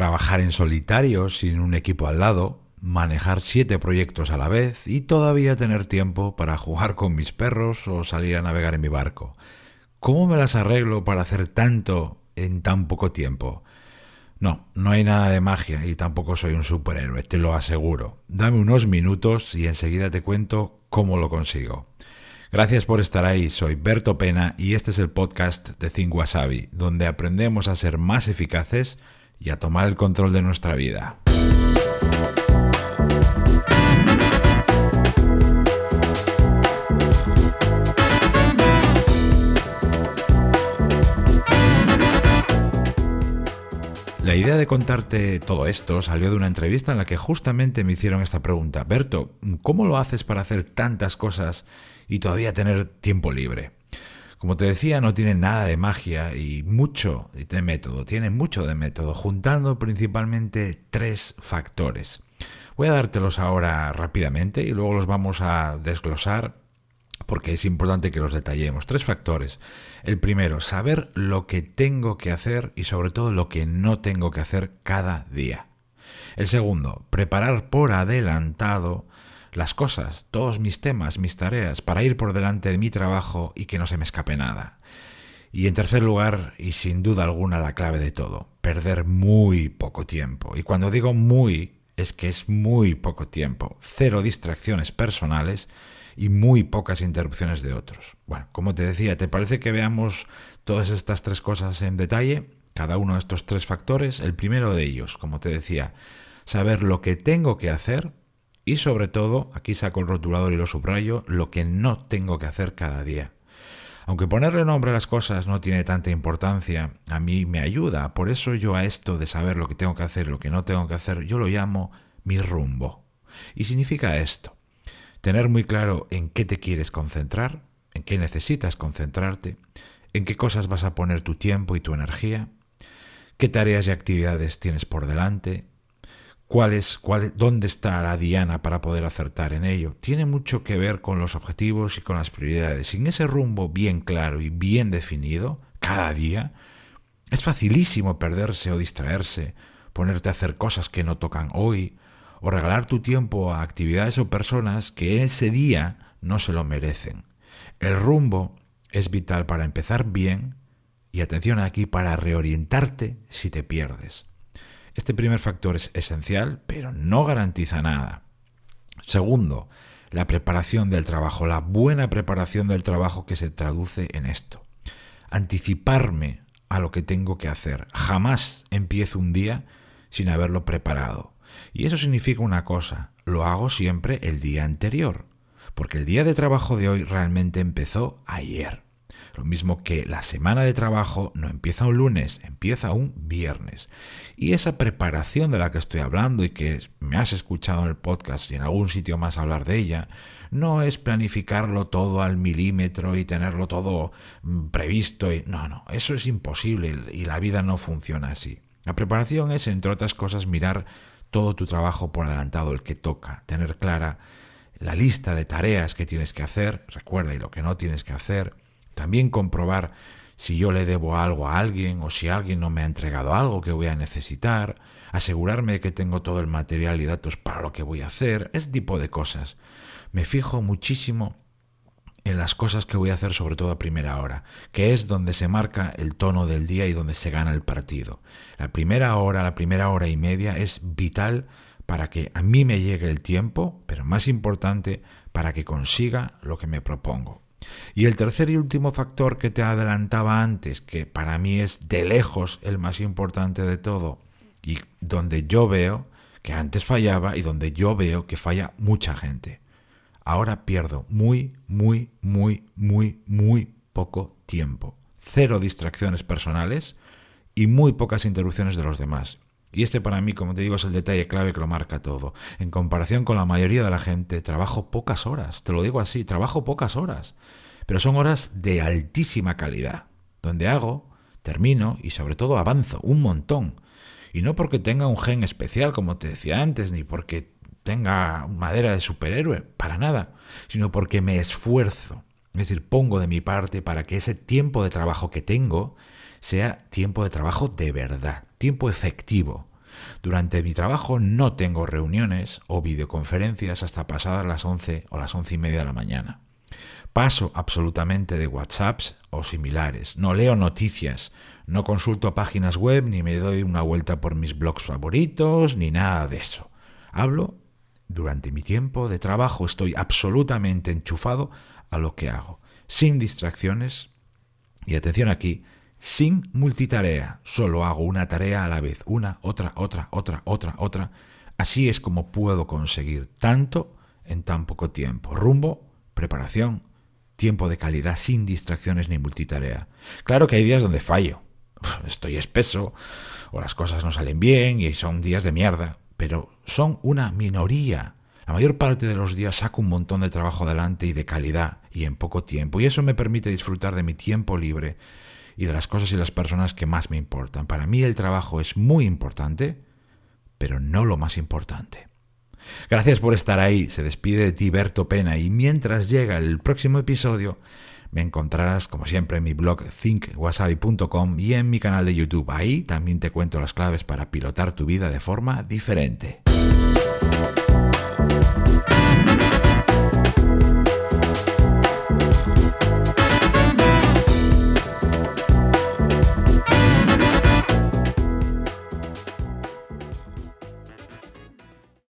trabajar en solitario sin un equipo al lado, manejar siete proyectos a la vez y todavía tener tiempo para jugar con mis perros o salir a navegar en mi barco. ¿Cómo me las arreglo para hacer tanto en tan poco tiempo? No, no hay nada de magia y tampoco soy un superhéroe, te lo aseguro. Dame unos minutos y enseguida te cuento cómo lo consigo. Gracias por estar ahí, soy Berto Pena y este es el podcast de Think donde aprendemos a ser más eficaces y a tomar el control de nuestra vida. La idea de contarte todo esto salió de una entrevista en la que justamente me hicieron esta pregunta. Berto, ¿cómo lo haces para hacer tantas cosas y todavía tener tiempo libre? Como te decía, no tiene nada de magia y mucho de método, tiene mucho de método, juntando principalmente tres factores. Voy a dártelos ahora rápidamente y luego los vamos a desglosar porque es importante que los detallemos. Tres factores. El primero, saber lo que tengo que hacer y sobre todo lo que no tengo que hacer cada día. El segundo, preparar por adelantado las cosas, todos mis temas, mis tareas, para ir por delante de mi trabajo y que no se me escape nada. Y en tercer lugar, y sin duda alguna la clave de todo, perder muy poco tiempo. Y cuando digo muy, es que es muy poco tiempo. Cero distracciones personales y muy pocas interrupciones de otros. Bueno, como te decía, ¿te parece que veamos todas estas tres cosas en detalle? Cada uno de estos tres factores. El primero de ellos, como te decía, saber lo que tengo que hacer y sobre todo, aquí saco el rotulador y lo subrayo, lo que no tengo que hacer cada día. Aunque ponerle nombre a las cosas no tiene tanta importancia, a mí me ayuda. Por eso yo a esto de saber lo que tengo que hacer, lo que no tengo que hacer, yo lo llamo mi rumbo. Y significa esto tener muy claro en qué te quieres concentrar, en qué necesitas concentrarte, en qué cosas vas a poner tu tiempo y tu energía, qué tareas y actividades tienes por delante, cuál es, cuál, dónde está la diana para poder acertar en ello. Tiene mucho que ver con los objetivos y con las prioridades. Sin ese rumbo bien claro y bien definido, cada día, es facilísimo perderse o distraerse, ponerte a hacer cosas que no tocan hoy, o regalar tu tiempo a actividades o personas que ese día no se lo merecen. El rumbo es vital para empezar bien y atención aquí para reorientarte si te pierdes. Este primer factor es esencial, pero no garantiza nada. Segundo, la preparación del trabajo, la buena preparación del trabajo que se traduce en esto. Anticiparme a lo que tengo que hacer. Jamás empiezo un día sin haberlo preparado. Y eso significa una cosa, lo hago siempre el día anterior, porque el día de trabajo de hoy realmente empezó ayer. Lo mismo que la semana de trabajo no empieza un lunes, empieza un viernes. Y esa preparación de la que estoy hablando y que me has escuchado en el podcast y en algún sitio más hablar de ella, no es planificarlo todo al milímetro y tenerlo todo mm, previsto. No, no, eso es imposible y la vida no funciona así. La preparación es, entre otras cosas, mirar todo tu trabajo por adelantado, el que toca, tener clara la lista de tareas que tienes que hacer, recuerda y lo que no tienes que hacer, también comprobar si yo le debo algo a alguien o si alguien no me ha entregado algo que voy a necesitar, asegurarme de que tengo todo el material y datos para lo que voy a hacer, ese tipo de cosas. Me fijo muchísimo en las cosas que voy a hacer sobre todo a primera hora, que es donde se marca el tono del día y donde se gana el partido. La primera hora, la primera hora y media es vital para que a mí me llegue el tiempo, pero más importante, para que consiga lo que me propongo. Y el tercer y último factor que te adelantaba antes, que para mí es de lejos el más importante de todo, y donde yo veo que antes fallaba y donde yo veo que falla mucha gente ahora pierdo muy, muy, muy, muy, muy poco tiempo. Cero distracciones personales y muy pocas interrupciones de los demás. Y este para mí, como te digo, es el detalle clave que lo marca todo. En comparación con la mayoría de la gente, trabajo pocas horas. Te lo digo así, trabajo pocas horas. Pero son horas de altísima calidad, donde hago, termino y sobre todo avanzo un montón. Y no porque tenga un gen especial, como te decía antes, ni porque tenga madera de superhéroe, para nada, sino porque me esfuerzo. Es decir, pongo de mi parte para que ese tiempo de trabajo que tengo sea tiempo de trabajo de verdad, tiempo efectivo. Durante mi trabajo no tengo reuniones o videoconferencias hasta pasadas las 11 o las once y media de la mañana. Paso absolutamente de WhatsApps o similares. No leo noticias, no consulto páginas web ni me doy una vuelta por mis blogs favoritos ni nada de eso. Hablo durante mi tiempo de trabajo, estoy absolutamente enchufado a lo que hago, sin distracciones y atención aquí, sin multitarea. Solo hago una tarea a la vez, una, otra, otra, otra, otra, otra. Así es como puedo conseguir tanto en tan poco tiempo. Rumbo, preparación, tiempo de calidad sin distracciones ni multitarea. Claro que hay días donde fallo. Estoy espeso, o las cosas no salen bien y son días de mierda, pero son una minoría. La mayor parte de los días saco un montón de trabajo adelante y de calidad y en poco tiempo, y eso me permite disfrutar de mi tiempo libre y de las cosas y las personas que más me importan. Para mí el trabajo es muy importante, pero no lo más importante. Gracias por estar ahí. Se despide de ti Berto Pena y mientras llega el próximo episodio me encontrarás como siempre en mi blog thinkwasabi.com y en mi canal de YouTube. Ahí también te cuento las claves para pilotar tu vida de forma diferente.